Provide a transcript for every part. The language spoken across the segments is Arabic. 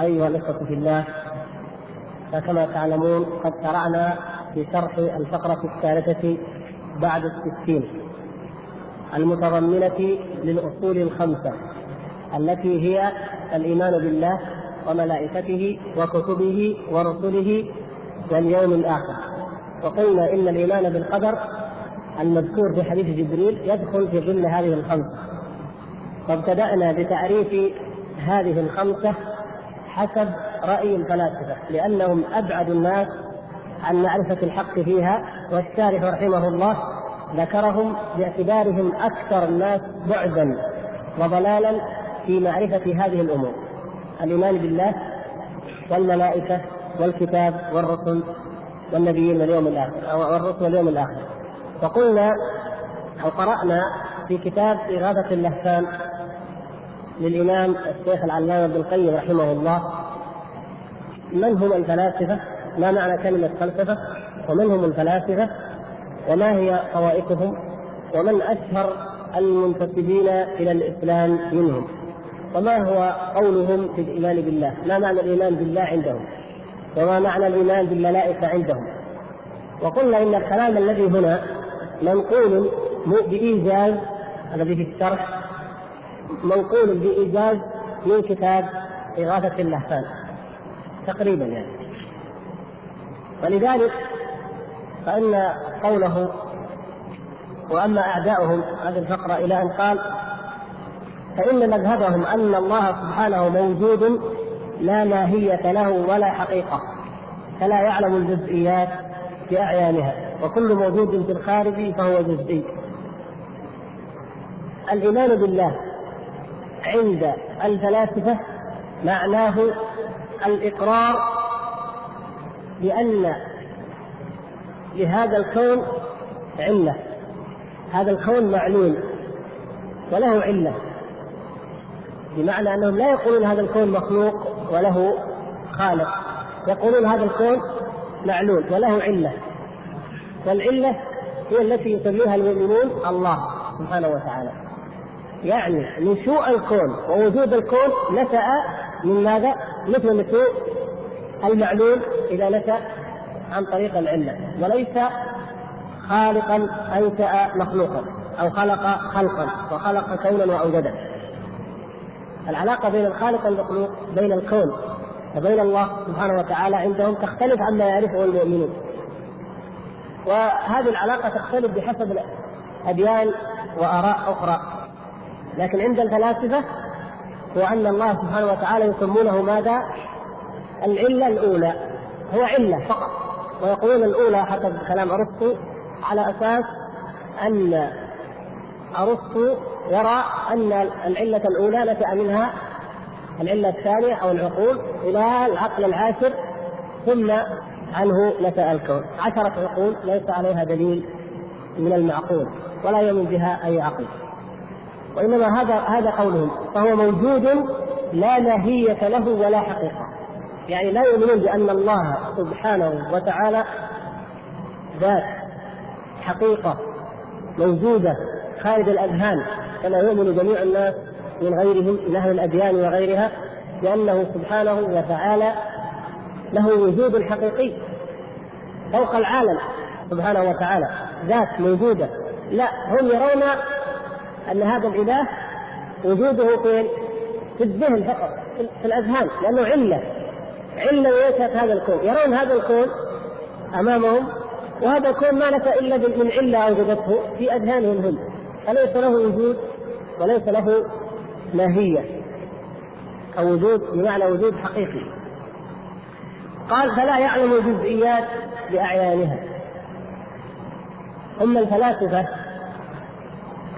أيها الإخوة في الله فكما تعلمون قد شرعنا في شرح الفقرة الثالثة بعد الستين المتضمنة للأصول الخمسة التي هي الإيمان بالله وملائكته وكتبه ورسله واليوم الآخر. وقلنا إن الإيمان بالقدر المذكور في حديث جبريل يدخل في ضمن هذه الخمسة. فابتدأنا بتعريف هذه الخمسة حسب رأي الفلاسفة لأنهم أبعد الناس عن معرفة الحق فيها والشارح رحمه الله ذكرهم باعتبارهم أكثر الناس بعدا وضلالا في معرفة هذه الأمور. الإيمان بالله والملائكة والكتاب والرسل والنبيين واليوم الآخر والرسل واليوم الآخر. وقلنا أو قرأنا في كتاب إغاثة اللهفان للإمام الشيخ العلامة ابن القيم رحمه الله من هم الفلاسفة؟ ما معنى كلمة فلسفة؟ ومن هم الفلاسفة؟ وما هي طوائفهم؟ ومن أشهر المنتسبين إلى الإسلام منهم؟ وما هو قولهم في الإيمان بالله؟ ما معنى الإيمان بالله عندهم؟ وما معنى الإيمان بالملائكة عندهم؟ وقلنا إن الكلام الذي هنا منقول بإيجاز الذي في الشرح منقول بإيجاز من كتاب إغاثة اللهفان. تقريبا يعني. ولذلك فإن قوله وأما أعداؤهم هذه الفقرة إلى أن قال فإن مذهبهم أن الله سبحانه موجود لا ماهية له ولا حقيقة فلا يعلم الجزئيات بأعيانها وكل موجود في الخارج فهو جزئي. الإيمان بالله عند الفلاسفة معناه الإقرار بأن لهذا الكون علة. هذا الكون معلول وله علة بمعنى أنهم لا يقولون هذا الكون مخلوق وله خالق يقولون هذا الكون معلول وله علة. والعلة هي التي يسميها المؤمنون الله سبحانه وتعالى. يعني نشوء الكون ووجود الكون نشأ من ماذا؟ مثل نشوء المعلول إذا نشأ عن طريق العلة وليس خالقا أنشأ مخلوقا أو خلق خلقا وخلق كونا وأوجده العلاقة بين الخالق والمخلوق بين الكون وبين الله سبحانه وتعالى عندهم تختلف عما يعرفه المؤمنون. وهذه العلاقة تختلف بحسب أديان وآراء أخرى. لكن عند الفلاسفة هو أن الله سبحانه وتعالى يسمونه ماذا؟ العلة الأولى. هو علة فقط. ويقولون الأولى حسب كلام أرسطو على أساس أن أرسطو يرى أن العلة الأولى نشأ منها العلة الثانية أو العقول إلى العقل العاشر. ثم عنه نشأ الكون. عشرة عقول ليس عليها دليل من المعقول ولا يؤمن بها أي عقل. وإنما هذا هذا قولهم فهو موجود لا ماهية له ولا حقيقة. يعني لا يؤمنون بأن الله سبحانه وتعالى ذات حقيقة موجودة خارج الأذهان كما يؤمن جميع الناس من غيرهم من أهل الأديان وغيرها بأنه سبحانه وتعالى له وجود حقيقي فوق العالم سبحانه وتعالى. ذات موجودة. لا هم يرون أن هذا الإله وجوده فين؟ في الذهن فقط في الأذهان لأنه علة علة ليست هذا الكون. يرون هذا الكون أمامهم وهذا الكون ما نشأ إلا من علة أوجدته في أذهانهم هم. فليس له وجود وليس له ماهية أو وجود بمعنى وجود حقيقي. قال فلا يعلم الجزئيات بأعيانها. هم الفلاسفة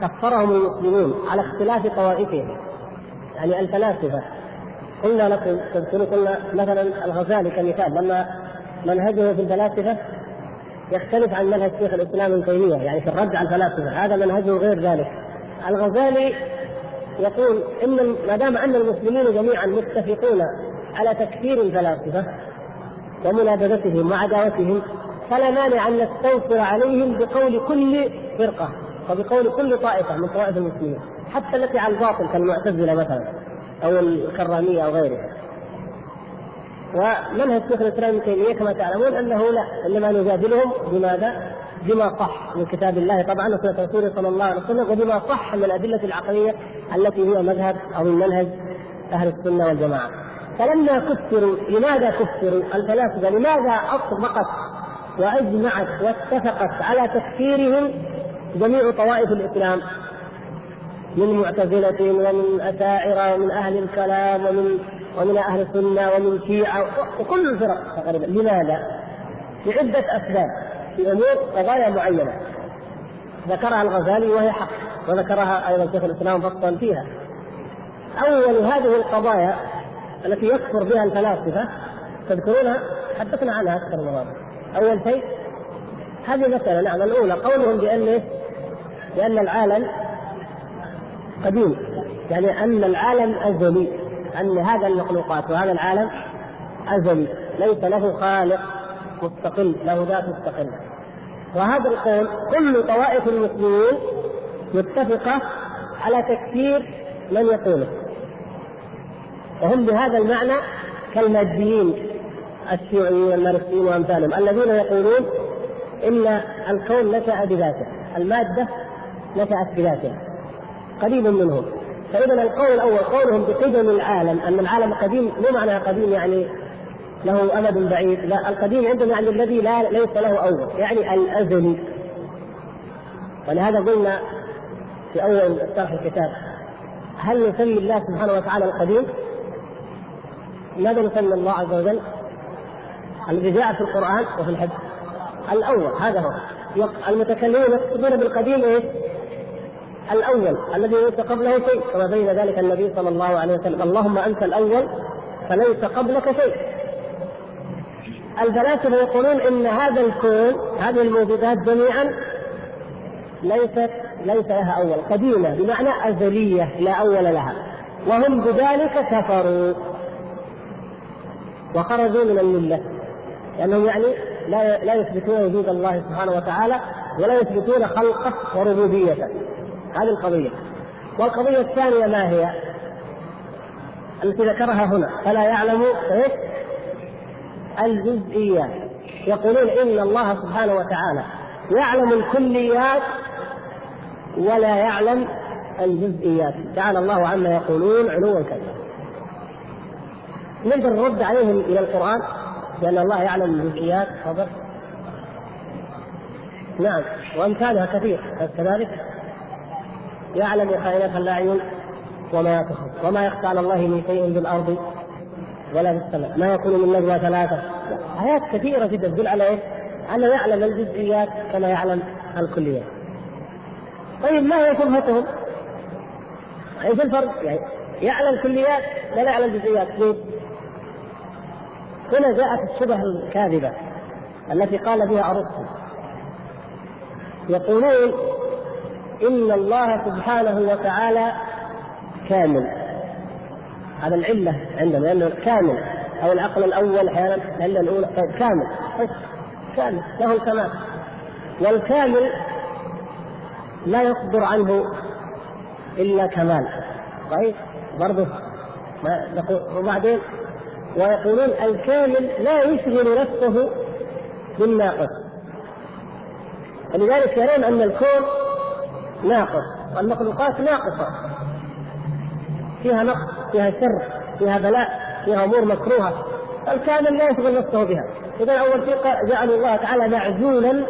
كفرهم المسلمون على اختلاف طوائفهم يعني الفلاسفة. قلنا لكم تذكرون قلنا مثلا الغزالي كمثال لما منهجه في الفلاسفة يختلف عن منهج شيخ الإسلام ابن تيمية يعني في الرد على الفلاسفة هذا منهجه غير ذلك. الغزالي يقول إن ما دام أن المسلمين جميعا متفقون على تكفير الفلاسفة ومنابذتهم وعداوتهم فلا مانع أن نستنصر عليهم بقول كل فرقة. وبقول كل طائفة من طوائف المسلمين حتى التي على الباطل كالمعتزلة مثلا أو الكرامية أو غيرها ومنهج شيخ الإسلام ابن تيمية كما تعلمون أنه لا إنما نجادلهم بماذا؟ بما صح من كتاب الله طبعا وسنة رسوله صلى الله عليه وسلم وبما صح من الأدلة العقلية التي هي مذهب أو من منهج أهل السنة والجماعة. فلما كفروا لماذا كفروا الفلاسفة لماذا اطبقت وأجمعت واتفقت على تكفيرهم جميع طوائف الإسلام من معتزلة ومن أشاعرة ومن أهل الكلام ومن ومن أهل السنة ومن شيعة وكل الفرق تقريبا. لماذا؟ لعدة أسباب في أمور قضايا معينة. ذكرها الغزالي وهي حق وذكرها أيضا شيخ الإسلام فصلا فيها. أول هذه القضايا التي يكفر بها الفلاسفة تذكرونها؟ حدثنا عنها أكثر من مرة. أول شيء هذه المسألة نعم الأولى قولهم بأن بأن العالم قديم. يعني أن العالم أزلي أن هذا المخلوقات وهذا العالم أزلي ليس له خالق مستقل له ذات مستقلة وهذا القول كل طوائف المسلمين متفقة على تكفير من يقوله. وهم بهذا المعنى كالماديين الشيوعيين والماركسيين وأمثالهم الذين يقولون إن الكون نشأ بذاته. المادة نشات بذاتها قريب منهم فاذا القول الأول قولهم بقدم العالم أن العالم قديم مو معنى قديم يعني له امد بعيد لا القديم عندهم يعني الذي لا ليس له أول يعني الأزلي ولهذا قلنا في أول شرح الكتاب هل نسمي الله سبحانه وتعالى القديم؟ ماذا نسمي الله عز وجل؟ الذي جاء في القرآن وفي الحديث الأول هذا هو المتكلمون يقصدون بالقديم إيش؟ الأول الذي ليس قبله شيء كما بين ذلك النبي صلى الله عليه وسلم. اللهم أنت الأول فليس قبلك شيء. الفلاسفه يقولون إن هذا الكون هذه الموجودات جميعا ليست ليس لها أول قديمة بمعنى أزلية لا أول لها. وهم بذلك كفروا. وخرجوا من الملة. لأنهم يعني لا لا يثبتون وجود الله سبحانه وتعالى ولا يثبتون خلقه وربوبيته. هذه القضية. والقضية الثانية ما هي؟ التي ذكرها هنا. فلا يعلم إيش؟ الجزئيات. يقولون إن الله سبحانه وتعالى يعلم الكليات ولا يعلم الجزئيات. تعالى الله عما يقولون علوا كبيرا. نقدر نرد عليهم إلى القرآن لأن الله يعلم الجزئيات. تفضل. نعم. وأمثالها كثير كذلك؟ يعلم خائنة الأعين وما تخفي وما يخفى على الله من شيء في الأرض ولا في السماء ما يكون من نجوى ثلاثة آيات كثيرة جدا تدل على إيه؟ أنه يعلم الجزئيات كما يعلم الكليات طيب ما هي شبهتهم؟ إيش الفرق؟ يعني يعلم الكليات ولا يعلم الجزئيات كيف؟ هنا جاءت الشبه الكاذبة التي قال بها أرسطو يقولون إن الله سبحانه وتعالى كامل. هذا العلة عندنا لأنه كامل. أو العقل الأول أحيانا العلة الأولى طيب كامل. طيب كامل. له الكمال. والكامل لا يصدر عنه إلا كمال. طيب برضه وبعدين ويقولون الكامل لا يشغل نفسه بالناقص. ولذلك يرون أن الكون ناقص. والمخلوقات ناقصة. فيها نقص فيها شر فيها بلاء فيها أمور مكروهة. الكامل لا يشغل نفسه بها. إذا أول شيء جعلوا الله تعالى معزولا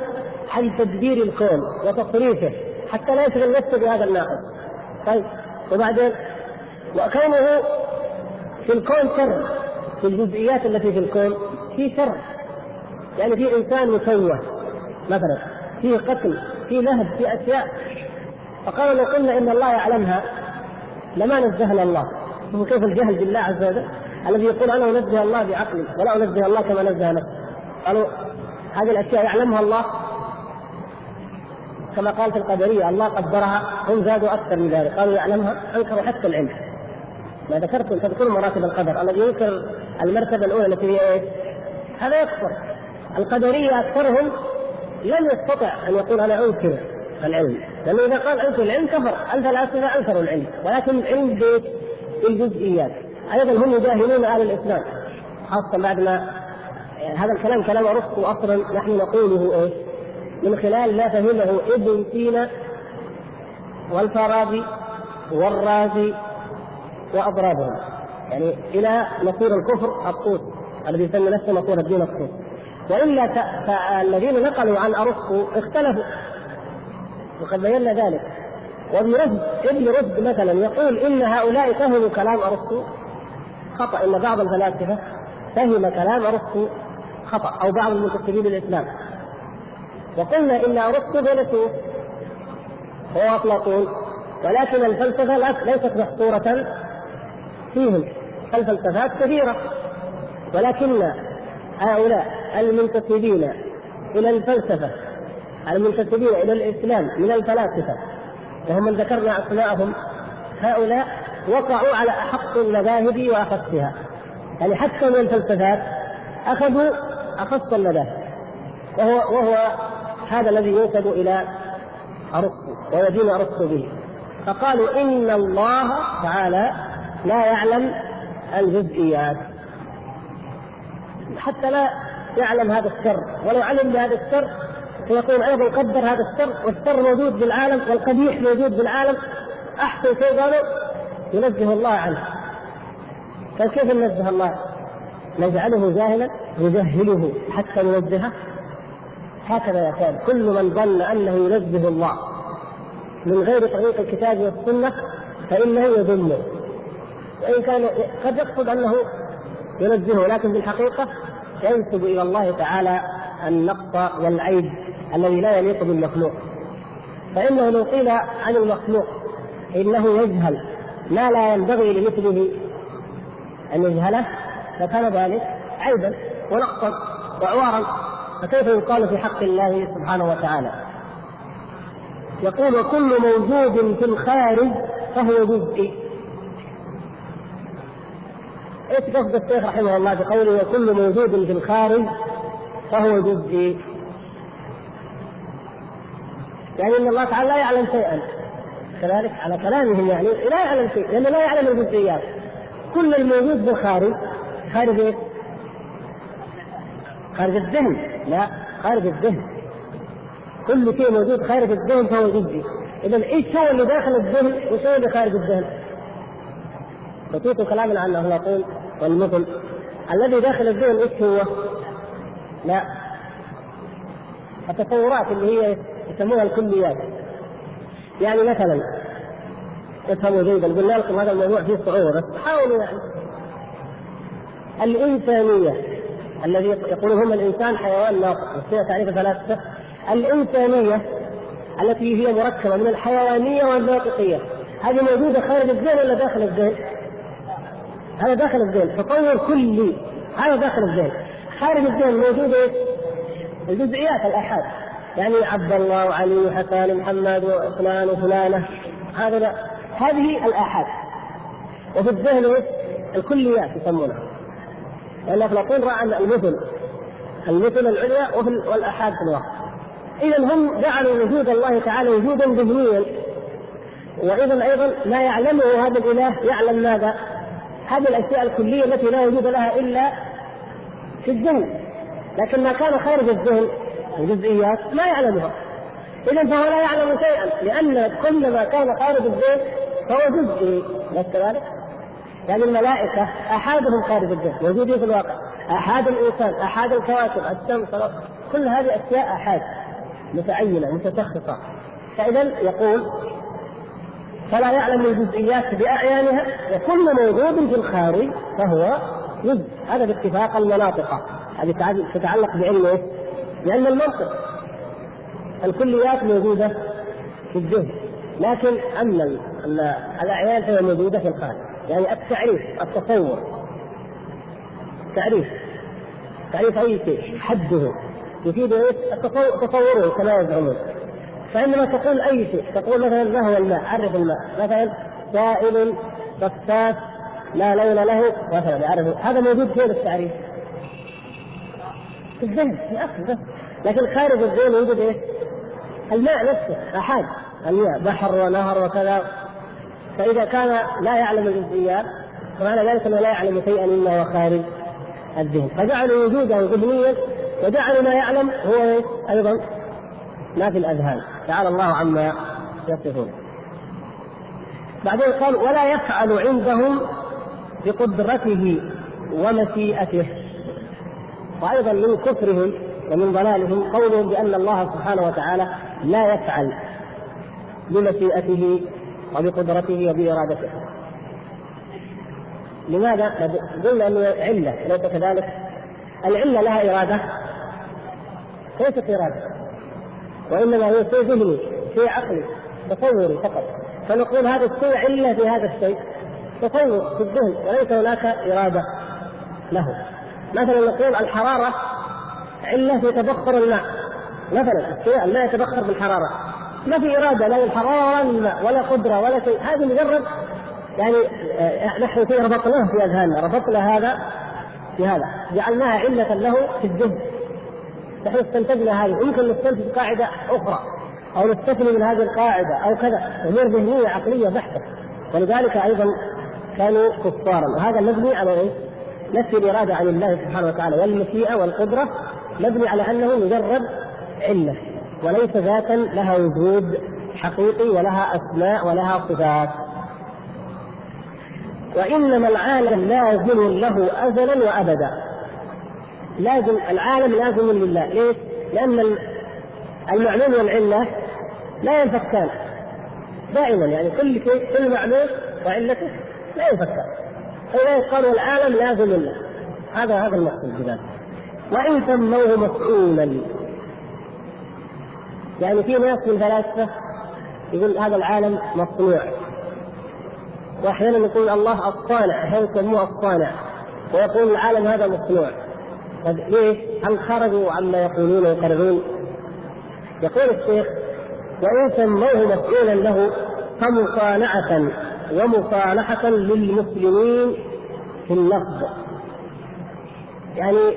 عن تدبير الكون وتصريفه حتى لا يشغل نفسه بهذا الناقص. طيب وبعدين وكونه في الكون شر. في الجزئيات التي في الكون في شر. يعني في إنسان مسوى مثلا فيه قتل في نهب في أشياء. فقالوا لو قلنا إن الله يعلمها لما نزهنا الله. شوفوا كيف الجهل بالله عز وجل؟ الذي يقول أنا أنزه الله بعقلي ولا أنزه الله كما نزه نفسه. قالوا هذه الأشياء يعلمها الله؟ كما قال في القدرية الله قدرها هم زادوا أكثر من ذلك. قالوا يعلمها أنكروا حتى العلم. ما ذكرتم تذكرون مراتب القدر. الذي ينكر المرتبة الأولى التي هي إيش؟ هذا يكفر. القدرية أكثرهم لم يستطع أن يقول أنا أنكر. العلم. لأنه إذا قال انكر العلم كفر. الفلاسفه انكروا العلم. ولكن العلم بالجزئيات. أيضا هم يجاهلون أهل الإسلام. خاصة بعد ما هذا الكلام كلام ارسطو أصلا نحن نقوله إيه؟ من خلال ما فهمه ابن سينا والفارابي والرازي وأضرابهم. يعني إلى نصير الكفر الطوس. الذي يسمي نفسه نصير الدين الطوس. وإلا فالذين نقلوا عن أرسطو اختلفوا. وقد بينا ذلك. وابن رشد ابن رشد مثلا يقول إن هؤلاء فهموا كلام أرسطو خطأ إن بعض الفلاسفة فهم كلام أرسطو خطأ أو بعض المنتسبين للإسلام. وقلنا إن أرسطو فيلسوف هو افلاطون ولكن الفلسفة ليست محصوره فيهم. الفلسفات كثيرة ولكن هؤلاء المنتسبين إلى الفلسفة المنتسبين إلى الإسلام من الفلاسفة وهم من ذكرنا أسماءهم هؤلاء وقعوا على أحق المذاهب وأخصها. يعني حتى من الفلسفات أخذوا أخص المذاهب وهو وهو هذا الذي ينسب إلى أرسطو ويدين أرسطو به. فقالوا إن الله تعالى لا يعلم الجزئيات. حتى لا يعلم هذا السر ولو علم بهذا السر فيقول أيضا قدر هذا السر والسر موجود بالعالم والقبيح موجود بالعالم أحسن شيء قالوا ينزه الله عنه. طيب كيف ننزه الله؟ نجعله جاهلا نجهله حتى ننزهه. هكذا يقال كل من ظن أنه ينزه الله من غير طريق الكتاب والسنة فإنه يذمه وإن كان قد يقصد أنه ينزهه لكن في الحقيقة ينسب إلى الله تعالى النقص والعيب. الذي لا يليق بالمخلوق. فإنه لو قيل عن المخلوق إنه يجهل ما لا ينبغي لمثله أن يجهله لكان ذلك عيبا ونقصا وعوارا فكيف يقال في حق الله سبحانه وتعالى؟ يقول وكل موجود في الخارج فهو جزئي. إيش قصد الشيخ رحمه الله بقوله وكل موجود في الخارج فهو جزئي؟ يعني إن الله تعالى لا يعلم شيئا. كذلك على كلامهم يعني لا يعلم شيء لأنه لا يعلم الجزئيات. كل الموجود في الخارج خارج إيش؟ خارج الذهن. لا خارج الذهن. كل شيء موجود خارج الذهن فهو جزئي. اذا إيش هو اللي داخل الذهن وايش اللي خارج الذهن؟ بقيت كلامنا عن افلاطون والمثل الذي داخل الذهن إيش هو؟ لا. التصورات اللي هي يسمونها الكليات يعني مثلا افهموا جيدا قلنا لكم هذا الموضوع فيه صعوبة بس حاولوا يعني. الإنسانية الذي يقولون هم الإنسان حيوان ناطق فيها تعريف الفلاسفه الإنسانية التي هي مركبة من الحيوانية والناطقيه هذه موجودة خارج الذهن ولا داخل الذهن؟ هذا داخل الذهن. تطور كلي هذا داخل الذهن. خارج الذهن موجود إيش؟ الجزئيات الآحاد. يعني عبد الله وعلي وحسان ومحمد وفلان وفلانه هذا لا. هذه الآحاد وفي الذهن؟ الكليات يسمونها لأن افلاطون رأى المثل المثل العليا والآحاد في الوقت اذا هم جعلوا وجود الله تعالى وجودا ذهنيا واذا أيضا لا يعلمه هذا الإله يعلم ماذا؟ هذه الأشياء الكلية التي لا وجود لها إلا في الذهن لكن ما كان خارج الذهن الجزئيات ما يعلمها. إذا فهو لا يعلم شيئا لأن كل ما كان خارج الذهن فهو جزئي ليس كذلك؟ يعني الملائكة احادهم خارج الذهن موجودين في الواقع. احاد الإنسان احاد الكواكب الشمس كل هذه أشياء احاد متعينة متشخصة. فإذا يقول فلا يعلم الجزئيات بأعيانها وكل موجود في الخارج فهو جزء. هذا باتفاق المناطق. هذه تتعلق بعلم بعلم المنطق الكليات موجودة في الذهن لكن اما الأعيان فهي موجودة في الخارج يعني التعريف التصور. تعريف. تعريف أي شيء حده. يفيد؟ تصوره كما يزعمون. فعندما تقول أي شيء تقول مثلا ما هو الماء؟ عرف الماء. مثلا سائل شفاف لا لون له مثلا يعرف هذا موجود فين التعريف؟ في الذهن في بس لكن خارج الذهن يوجد إيش؟ الماء نفسه احاد المياه بحر ونهر وكذا. فإذا كان لا يعلم الجزئيات فمعنى ذلك انه لا يعلم شيئا إلا هو خارج الذهن. فجعلوا وجوده ذهنيا وجعلوا ما يعلم هو أيضا ما في الأذهان. تعالى الله عما يصفون. بعدين قال ولا يفعل عندهم بقدرته ومشيئته. وأيضا من كفرهم ومن ضلالهم قولهم بأن الله سبحانه وتعالى لا يفعل بمشيئته وبقدرته وبإرادته. لماذا؟ قلنا أنه علة ليس كذلك؟ العلة لها إرادة. ليست إرادة. وإنما هو شيء ذهني شيء عقلي تصوري فقط. فنقول هذا الشيء علة في هذا الشيء. تصور في الذهن وليس هناك إرادة له. مثلا نقول الحرارة عله في تبخر الماء. مثلا الشيء الماء يتبخر بالحرارة. ما في إرادة لا للحرارة ولا للماء ولا قدرة ولا شيء. هذه مجرد يعني آه، نحن في ربطناه في أذهاننا. ربطنا هذا بهذا جعلناها علة له في الذهن. نحن استنتجنا هذه. يمكن نستنتج قاعدة أخرى أو نستثني من هذه القاعدة أو كذا. أمور ذهنية عقلية بحتة. ولذلك أيضا كانوا كفارا. وهذا مبني على إيه؟ نفي الإرادة عن الله سبحانه وتعالى والمشيئة والقدرة مبني على أنه مجرد علة وليس ذاتا لها وجود حقيقي ولها أسماء ولها صفات. وإنما العالم لازم له أزلا وأبدا. لازم العالم لازم لله. ليش؟ لأن المعلوم والعلة لا ينفكان. دائما يعني كل شيء كل معلوم وعلته لا ينفكان. فلا يقال العالم لازم لله. هذا هذا المقصود بذلك. وإن سموه مفعولا. يعني في ناس من الفلاسفة يقول هذا العالم مصنوع. واحيانا يقول الله الصانع أحيانا يسموه الصانع ويقول العالم هذا مصنوع. طيب ليش؟ هل خرجوا عما يقولون ويقررون؟ يقول الشيخ وإن سموه مفعولا له فمصانعة ومصالحة للمسلمين في اللفظ. يعني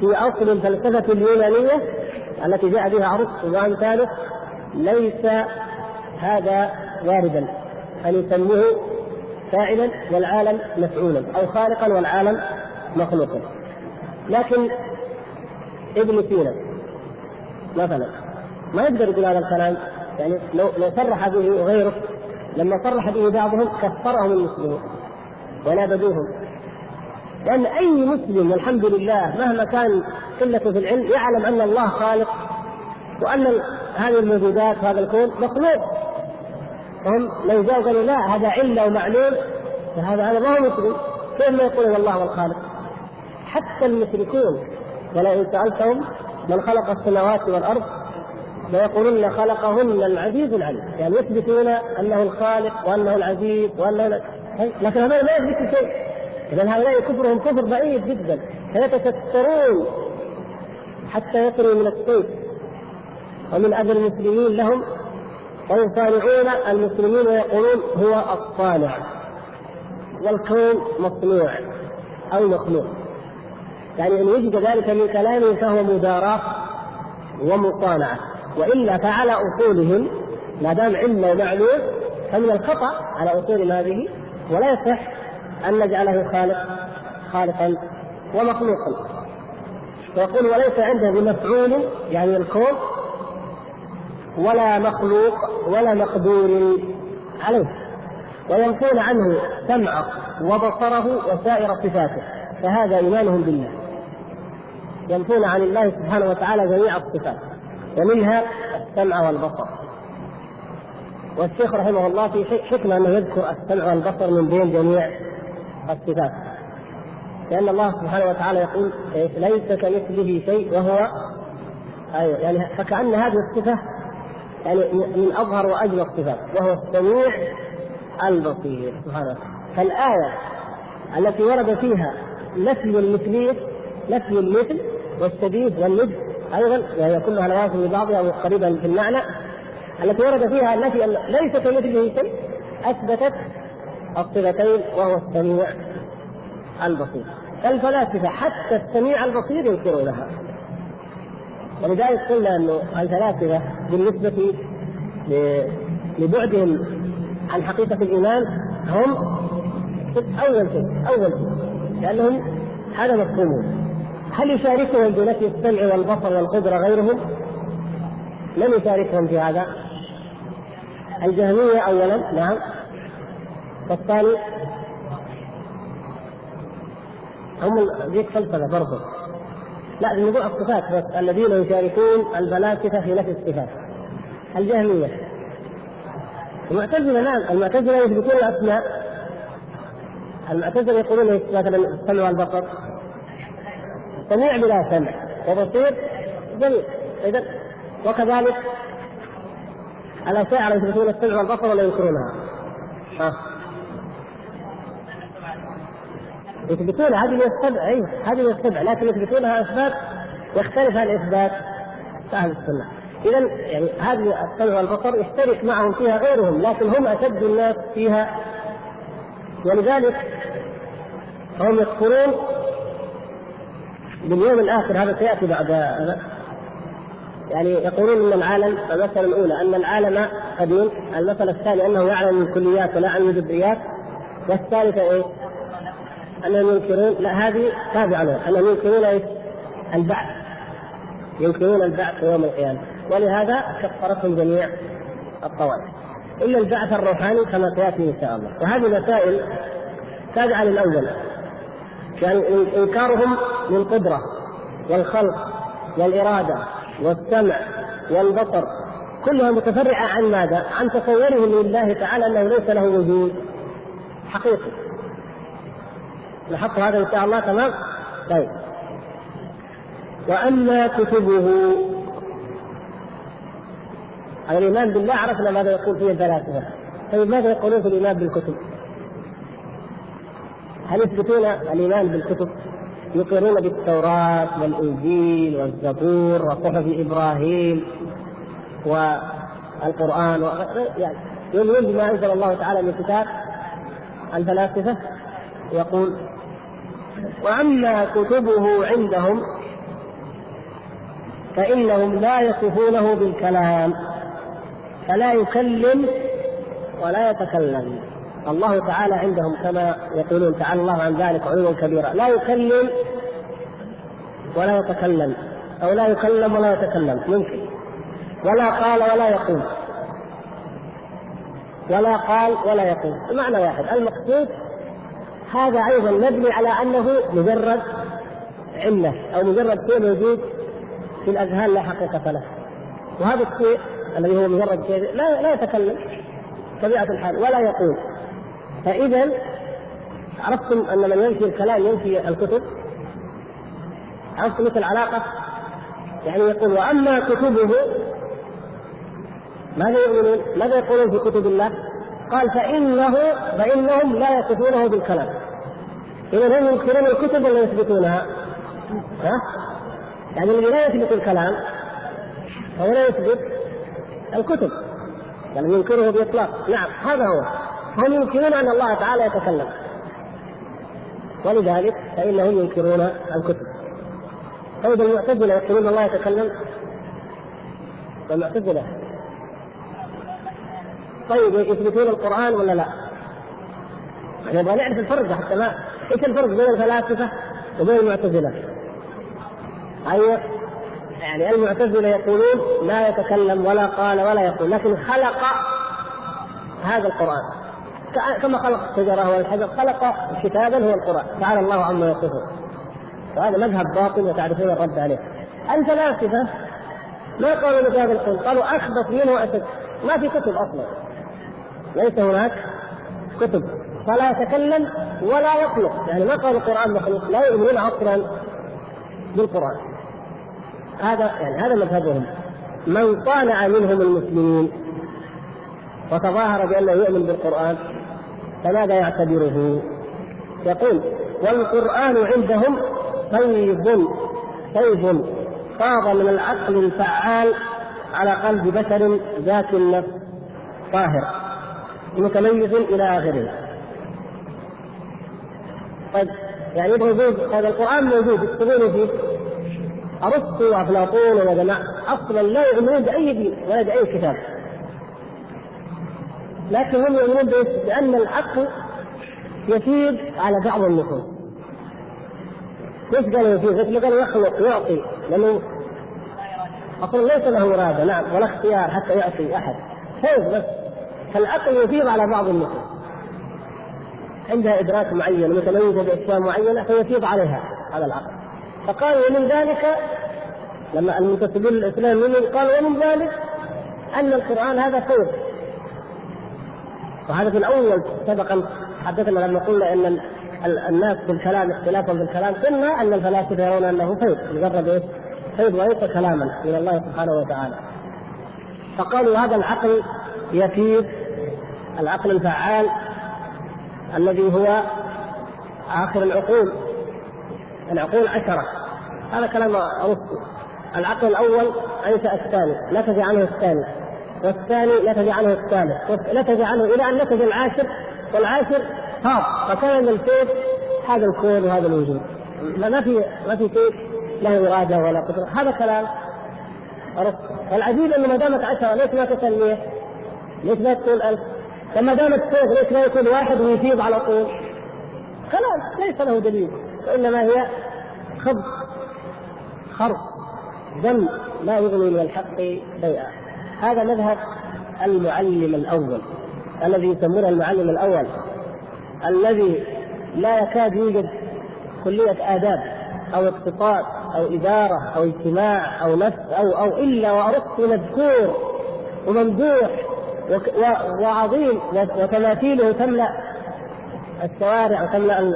في أصل الفلسفة اليونانية التي جاء بها ارسطو وأمثاله ليس هذا واردا. أن يسموه فاعلا والعالم مفعولا أو خالقا والعالم مخلوقا. لكن ابن سينا مثلا ما يقدر يقول هذا الكلام يعني لو لو صرح به غيره لما صرح به بعضهم كفرهم المسلمون ونابذوهم. لأن أي مسلم والحمد لله مهما كان قلته في العلم يعلم أن الله خالق وأن هذه الموجودات وهذا الكون مخلوق. هم لو جاءوا قالوا لا هذا علة ومعلول فهذا هذا ما هو مسلم. كيف ما يقولون الله هو الخالق؟ حتى المشركون ولئن سألتهم من خلق السماوات والأرض ليقولن خلقهن العزيز العليم. يعني يثبتون أنه الخالق وأنه العزيز وأنه لكن هذول ما يثبتوا شيء. إذا هؤلاء كفرهم كفر بعيد جدا. فيتسترون حتى يصلوا من السيف ومن اذى المسلمين لهم ويصارعون المسلمين ويقولون هو الصانع. والكون مصنوع أو مخلوق. يعني أن وجد ذلك من كلامه فهو مداراة ومصانعة. وإلا فعلى أصولهم ما دام علم ومعلوم فمن الخطأ على أصول هذه ولا يصح أن نجعله خالق خالقا ومخلوقا. ويقول وليس عنده بمفعول يعني الكون ولا مخلوق ولا مقدور عليه وينفون عنه سمعه وبصره وسائر صفاته فهذا إيمانهم بالله. ينفون عن الله سبحانه وتعالى جميع الصفات ومنها السمع والبصر. والشيخ رحمه الله في حكمة أنه يذكر السمع والبصر من بين جميع الصفات. لأن الله سبحانه وتعالى يقول ليس كمثله شيء وهو أيوة يعني فكأن هذه الصفة يعني من أظهر واجل الصفات وهو السميع البصير سبحانه وتعالى. فالآية التي ورد فيها نفي المثلية نفي المثل والشديد والند أيضا وهي كلها لوازم لبعضها وقريبة في المعنى التي ورد فيها أن ليس كمثله شيء أثبتت الصفتين وهو السميع البصير. الفلاسفة حتى السميع البصير ينكرونها. ولذلك قلنا انه الفلاسفة بالنسبة لبعدهم عن حقيقة الإيمان هم أول شيء أول شيء لأنهم هذا مفهومهم. هل يشاركهم بنفي السمع والبصر والقدرة غيرهم؟ لم يشاركهم في هذا. الجهمية أولا نعم. والثاني هم ذيك فلسفة برضه لا بموضوع الصفات بس الذين يشاركون الفلاسفة في نفي الصفات. الجهمية المعتزلة نعم المعتزلة يثبتون الأسماء. المعتزلة يقولون مثلا السمع والبصر. سميع بلا سمع. وبصير جميع إذا وكذلك الأشاعرة يثبتون السمع والبصر ولا ينكرونها؟ ها. يثبتون هذه السبع اي هذه السبع لكن يثبتونها إثبات يختلف عن إثبات أهل السنة. اذا يعني هذه السمع والبصر يشترك معهم فيها غيرهم لكن هم أشد الناس فيها. ولذلك هم يكفرون باليوم الآخر هذا سيأتي بعد يعني يقولون إن العالم المسألة الأولى أن العالم قديم، المسألة الثانية أنه يعلم الكليات ولا عن الجزئيات، والثالثة إيه؟ انهم ينكرون لا هذه تابعة لهم انهم ينكرون إيش؟ البعث. ينكرون البعث يوم القيامة. ولهذا كفرتهم جميع الطوائف. إلا البعث الروحاني كما سيأتي إن شاء الله. وهذه مسائل تابعة للاول يعني إنكارهم للقدرة والخلق والإرادة والسمع والبصر كلها متفرعة عن ماذا؟ عن تصورهم لله تعالى أنه ليس له وجود حقيقي. نحط هذا ان شاء الله تمام؟ طيب. وأما كتبه. الإيمان بالله عرفنا ماذا يقول فيه الفلاسفه طيب ماذا يقولون في الإيمان بالكتب؟ هل يثبتون الإيمان بالكتب؟ يقرون بالتوراة والإنجيل والزبور وصحف إبراهيم والقرآن و... يعني يؤمنون بما أنزل الله تعالى من كتاب الفلاسفة يقول وأما كتبه عندهم فإنهم لا يصفونه بالكلام فلا يكلم ولا يتكلم. الله تعالى عندهم كما يقولون تعالى الله عن ذلك علوا كبيرا. لا يكلم ولا يتكلم أو لا يكلم ولا يتكلم ممكن. ولا قال ولا يقول. ولا قال ولا يقول المعنى واحد. المقصود هذا أيضا مبني على أنه مجرد علة أو مجرد شيء موجود في الأذهان لا حقيقة له وهذا الشيء الذي هو مجرد شيء لا لا يتكلم طبيعة الحال ولا يقول فاذا عرفتم أن من ينفي الكلام ينفي الكتب عرفتم مثل العلاقة يعني يقول وأما كتبه ماذا يؤمنون؟ ماذا يقولون في كتب الله؟ قال فإنه فإنهم لا يصفونه بالكلام. إذا هم ينكرون الكتب ولا يثبتونها؟ ها؟ يعني الذي لا يثبت الكلام هو لا يثبت الكتب يعني ينكره بإطلاق نعم هذا هو. هم ينكرون أن الله تعالى يتكلم. ولذلك فإنهم ينكرون الكتب. طيب المعتزلة يقولون الله يتكلم؟ المعتزلة طيب يثبتون القرآن ولا لا؟ نبغى نعرف الفرق حتى ما إيش الفرق بين الفلاسفة وبين المعتزلة؟ أيوه. يعني المعتزلة يقولون لا يتكلم ولا قال ولا يقول لكن خلق هذا القرآن. كما خلق الشجرة والحجر خلق كتابا هو القرآن. تعالى الله عما يصفون. وهذا مذهب باطل وتعرفون الرد عليه. الفلاسفة ما قالوا بهذا القول؟ قالوا أخبث منه وأشد ما في كتب أصلا. ليس هناك كتب فلا يتكلم ولا يخلق. يعني ما قال القرآن مخلوق لا يؤمنون أصلا بالقرآن. هذا يعني هذا مذهبهم. من طالع منهم المسلمين وتظاهر بأنه يؤمن بالقرآن فماذا يعتبره؟ يقول والقرآن عندهم فيض فيض. فاض من العقل الفعال على قلب بشر ذات النفس طاهر. متميز إلى آخره. طيب يعني يقول هذا القرآن موجود يكتبون فيه؟ أرسطو وأفلاطون وجماعة أصلا لا يؤمنون بأي دين ولا بأي كتاب. لكن هم يؤمنون بأن العقل يفيد على بعض النصوص. كيف قالوا يفيد؟ مثل قالوا يخلق يعطي؟ لأنه أصلا ليس له إرادة نعم ولا اختيار حتى يعطي أحد. فوز بس. فالعقل يفيض على بعض النصوص عندها إدراك معين متميزة بأشياء معينة فيفيض عليها هذا العقل فقالوا ومن ذلك لما المنتسبون للإسلام قالوا ومن ذلك أن القرآن هذا فوز وهذا في الأول سبقا حدثنا لما قلنا إن الناس في الكلام اختلافا في الكلام قلنا أن الفلاسفة يرون أنه فيض مجرد إيش؟ فيض وليس كلاما من الله سبحانه وتعالى. فقالوا هذا العقل يفيد العقل الفعال الذي هو آخر العقول. العقول عشرة. هذا كلام أرسطو. العقل الأول انشا الثاني نتج عنه الثاني والثاني نتج عنه الثالث. نتج عنه إلى أن نتج العاشر. والعاشر هاب فكان من الفيض هذا الكون وهذا الوجود. ما في ما في شيء له إرادة ولا قدرة. هذا كلام العجيب أنه ما دامت عشرة ليش ما تسميه؟ ليش ما تقول ألف؟ لما دامت فوق ليش ما يكون واحد ويفيض على طول؟ كلام ليس له دليل وإنما هي خبز خرق دم لا يغني من الحق شيئا هذا مذهب المعلم الأول الذي يسمونه المعلم الأول الذي لا يكاد يوجد كلية آداب أو اقتصاد أو إدارة أو اجتماع أو نفس أو أو إلا وأرسطو مذكور وممدوح وعظيم. وتماثيله تملأ الشوارع وتملأ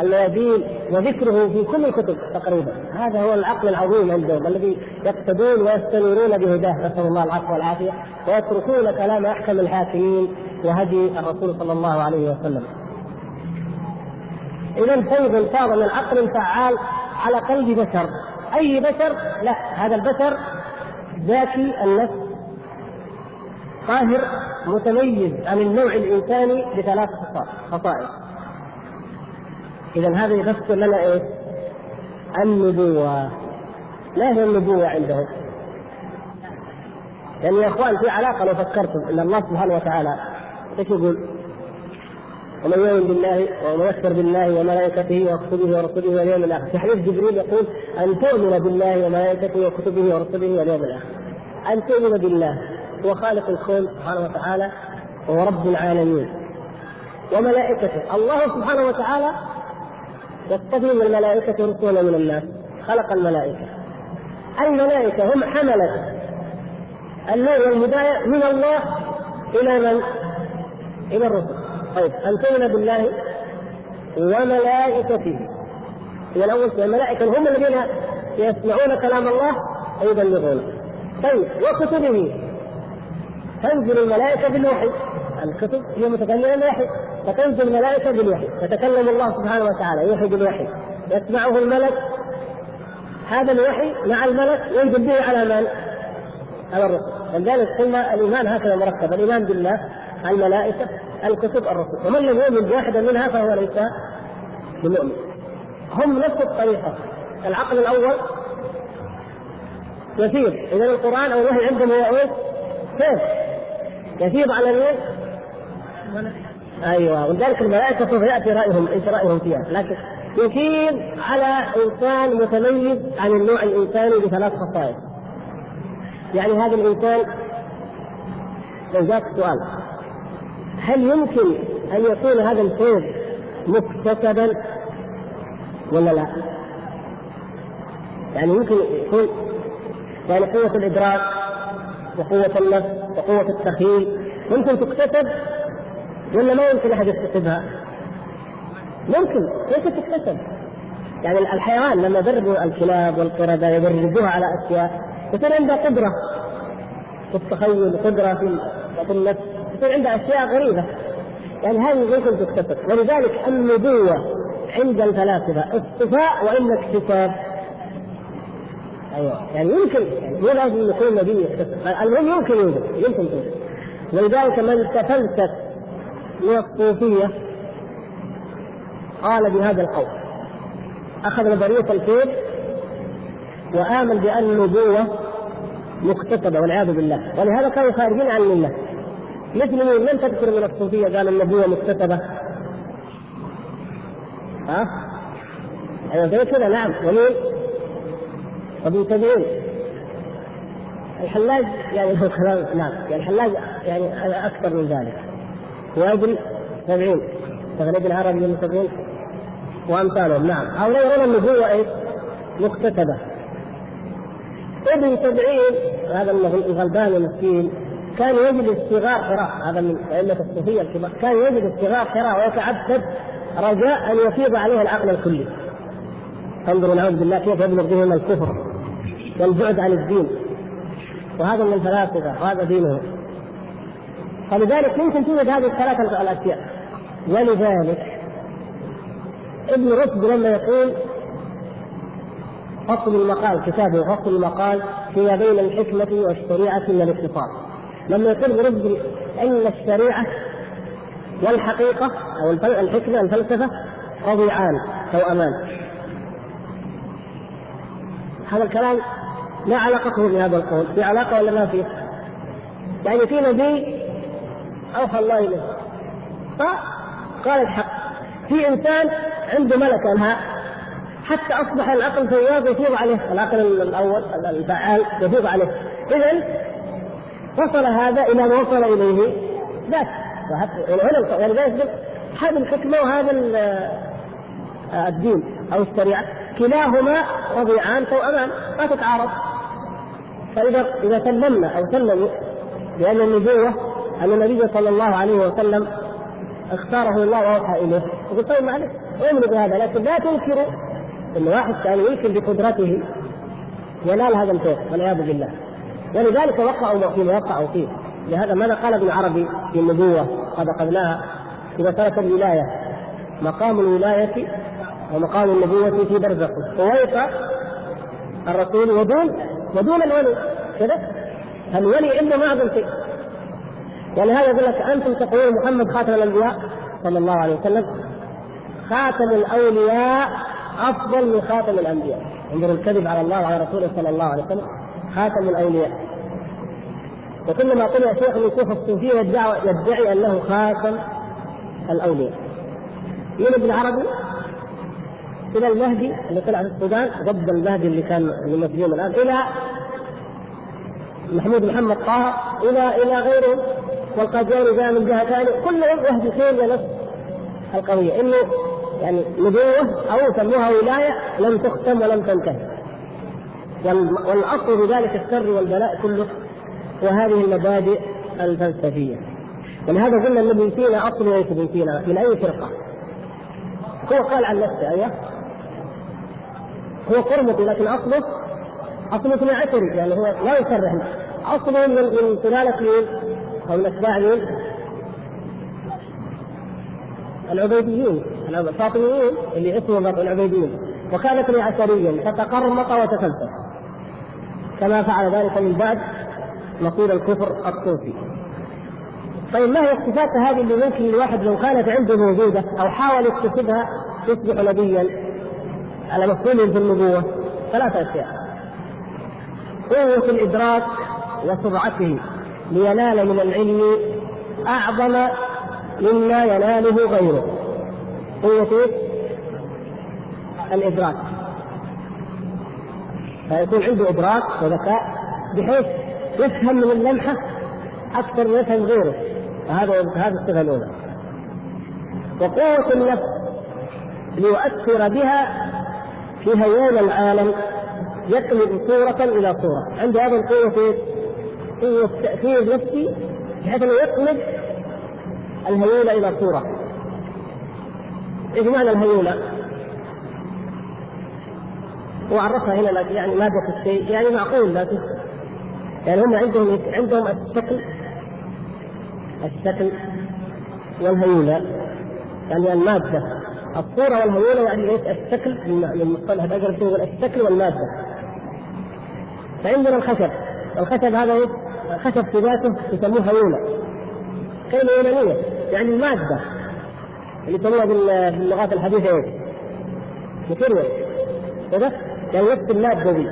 الميادين وذكره في كل الكتب تقريبا. هذا هو العقل العظيم عندهم الذي يقتدون ويستنيرون بهداه. نسأل الله العفو والعافية. ويتركون كلام أحكم الحاكمين وهدي الرسول صلى الله عليه وسلم. اذا فيض فاض من عقل فعال على قلب بشر. أي بشر؟ لا هذا البشر ذاتي النفس طاهر متميز عن النوع الإنساني بثلاث خصائص اذا هذا يفسر لنا إيش؟ النبوة ما هي النبوة عندهم؟ يعني يا أخوان في علاقة لو فكرتم إن الله سبحانه وتعالى إيش يقول؟ ومن يؤمن بالله ومن يكفر بالله وملائكته وكتبه ورسله واليوم الآخر، في حديث جبريل يقول أن تؤمن بالله وملائكته وكتبه ورسله واليوم الآخر. أن تؤمن بالله هو خالق الكون سبحانه وتعالى وهو رب العالمين. وملائكته. الله سبحانه وتعالى يصطفي من الملائكة رسولا من الناس. خلق الملائكة. الملائكة هم حملة. النور والهداية من الله إلى من؟ إلى الرسل. طيب أن تؤمن بالله وملائكته. إذا الأول الملائكة. هم الذين يسمعون كلام الله ويبلغونه. طيب وكتبه. تنزل الملائكة بالوحي. الكتب هي متكلمة بالوحي فتنزل الملائكة بالوحي. يتكلم الله سبحانه وتعالى. يوحي بالوحي. يسمعه الملك. هذا الوحي مع الملك ينزل به على من؟ على الرسل. ولذلك قلنا الإيمان هكذا مركب. الإيمان بالله الملائكة الكتب الرسل. ومن لم يؤمن بواحده منها فهو ليس بمؤمن. هم نفس الطريقة. العقل الأول يسير. اذا القرآن أو الوحي عندهم هو إيش؟ كيف؟ يفيض على مين؟ أيوه ولذلك الملائكة سوف يأتي رأيهم إيش رأيهم فيها لكن يفيض على إنسان متميز عن النوع الإنساني بثلاث خصائص يعني هذا الإنسان لو جاك سؤال هل يمكن أن يكون هذا الفيض مكتسبا ولا لا؟ يعني يمكن يكون يعني قوة الإدراك وقوة النفس وقوة التخيل ممكن تكتسب ولا ما يمكن أحد يكتسبها؟ ممكن ممكن تكتسب يعني الحيوان لما يدربوا الكلاب والقردة يدربوها على أشياء يصير عندها قدرة في التخيل قدرة في النفس يصير عندها أشياء غريبة يعني هذه ممكن تكتسب ولذلك النبوة عند الفلاسفة اصطفاء وإلا اكتساب؟ أيوه. يعني يمكن يعني مو لازم يكون نبي. المهم يمكن يوجد يمكن يوجد ولذلك من تفلسف من الصوفيه قال بهذا القول. أخذ نظريه الكيد وآمن بأن النبوة مكتسبه والعياذ بالله. ولهذا كانوا خارجين عن الملة. مثل من لم تذكر من الصوفية قال النبوة مكتسبه ها؟ أيوه زي كذا نعم. ومين؟ ابن تبعين الحلاج يعني هو كلام نعم. يعني الحلاج يعني أكثر من ذلك. وابن سبعين تغليب العربي من سبعين وأمثالهم نعم. هؤلاء يرون النبوة إيش؟ مكتسبة. ابن سبعين هذا الغلبان المسكين كان يجد استغار حراء. هذا من أئمة الصوفية الكبار. كان يجد استغار حراء ويتعبد رجاء أن يفيض عليه العقل الكلي. انظروا نعوذ بالله كيف يبلغ بهم الكفر. والبعد عن الدين. وهذا من الفلاسفة وهذا دينه فلذلك يمكن توجد هذه الثلاث الأشياء. ولذلك ابن رشد لما يقول فصل المقال كتابه فصل المقال فيما بين الحكمة والشريعة من الاختصار لما يقول ابن رشد أن الشريعة والحقيقة أو الحكمة الفلسفة رضيعان توأمان. هذا الكلام لا علاقته بهذا القول في علاقة ولا ما فيه يعني في نبي أوحى الله إليه. فقال الحق. في إنسان عنده ملكة لها حتى أصبح العقل فياض يفيض عليه العقل الأول الفعال يفيض عليه. إذا وصل هذا إلى ما وصل إليه ذاك. وهنا ولذلك هذه الحكمة وهذا الدين أو الشريعة. كلاهما رضيعان توأمان ما تتعارض. فإذا إذا سلمنا أو سلموا بأن النبوة أن النبي صلى الله عليه وسلم اختاره الله وأوحى إليه. يقول طيب معلش أؤمن بهذا لكن لا تنكروا أن واحد كان يمكن بقدرته ينال هذا الفوز والعياذ بالله. ولذلك وقعوا فيما وقعوا فيه. لهذا ماذا قال ابن عربي في النبوة؟ قد أخذناها. إذا ترك الولاية مقام الولاية ومقام النبوة في برزخ. فويق الرسول ودون ودون الولي. كذا؟ الولي عنده ما أعظم شيء ولهذا يقول لك أنتم تقولون محمد خاتم الأنبياء صلى الله عليه وسلم. خاتم الأولياء أفضل من خاتم الأنبياء. انظروا الكذب على الله وعلى رسوله صلى الله عليه وسلم. خاتم الأولياء. وكلما طلع شيخ من شيوخ الصوفية يدعي, أنه خاتم الأولياء. من ابن عربي إلى المهدي اللي طلع في السودان ضد المهدي اللي كان المسجون الآن إلى محمود محمد طه إلى إلى غيرهم والقادياني جاء من جهة ثانية. كلهم يهدفون لنفس القضية. إنه يعني نبوه أو سموها ولاية لم تختم ولم تنتهي. والأصل في ذلك الشر والبلاء كله. وهذه المبادئ الفلسفية. ولهذا قلنا ان ابن سينا أصل ليس ابن سينا من أي فرقة؟ هو قال عن نفسه أيوه. هو قرمطي لكن أصله أصله اثني عشري يعني هو لا يصرح أصله من من سلاله مين؟ أو من اتباع مين؟ العبيديين الفاطميين اللي اسمهم العبيديين وكان اثني عشريا فتقرمط وتفلسف كما فعل ذلك من بعد نقول الكفر الصوفي طيب ما هي الصفات هذه اللي ممكن الواحد لو كانت عنده موجودة أو حاول يكتسبها يصبح نبيا على مفهوم في النبوة ثلاثة أشياء قوة الإدراك وسرعته لينال من العلم أعظم مما يناله غيره. قوة الإدراك. فيكون عنده إدراك وذكاء بحيث يفهم من اللمحة أكثر من يفهم غيره. هذا هذه الصفة الأولى. وقوة النفس ليؤثر بها في هيان العالم يقلب صورة إلى صورة. عنده هذه القوة في قوة تأثير نفسي بحيث أنه يقلب الهيولة إلى صورة. إيش معنى الهيولة؟ هو عرفها هنا يعني مادة الشيء يعني معقول لكن يعني هم عندهم عندهم الشكل الشكل والهيولة. يعني المادة الصورة والهيولة يعني إيش؟ الشكل من مصطلح الأجر يقول الشكل والمادة. فعندنا الخشب، الخشب هذا إيش؟ الخشب في ذاته يسموه هيولة. كلمة يونانية يعني المادة اللي يسموها باللغات الحديثة إيش؟ ماتيريال كذا؟ يعني نفس المادة دي.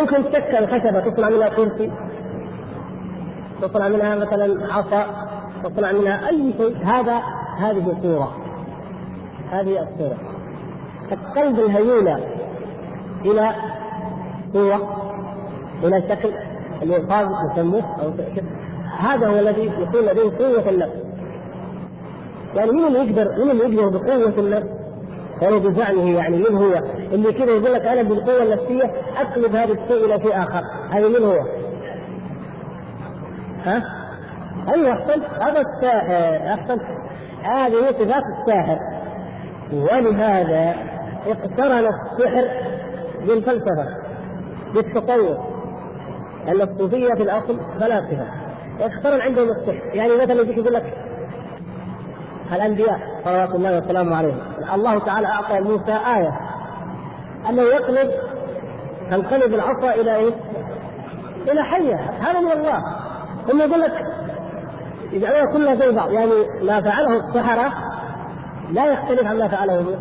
ممكن تكسر الخشبة تصنع منها كرسي تصنع منها مثلا عصا تصنع منها أي شيء هذا هذه صورة هذه الصورة. القلب الهيولة إلى صورة إلى شكل الإنقاذ يسموه أو هذا هو الذي يكون لديه قوة النفس. يعني مين اللي يقدر مين اللي يقدر بقوة النفس. هو بزعمه يعني من هو؟ اللي كذا يقول لك أنا بالقوة النفسية أقلب هذا الشيء إلى شيء آخر. هذا من هو؟ ها؟ أيوه أحسنت. هذا الساحر أحسنت. هذه صفات الساحر. ولهذا اقترن السحر بالفلسفة بالتطور. لأن الصوفيه في الأصل فلاسفه اقترن عندهم السحر. يعني مثلا يجيك يقول لك الأنبياء صلوات الله وسلامه عليهم. الله تعالى أعطى موسى آية. أنه يقلب تنقلب العصا إلى إيه؟ إلى حية. هذا من الله. ثم يقول لك يجعلها كلها زي بعض. يعني ما فعله السحرة لا يختلف عما فعله موسى.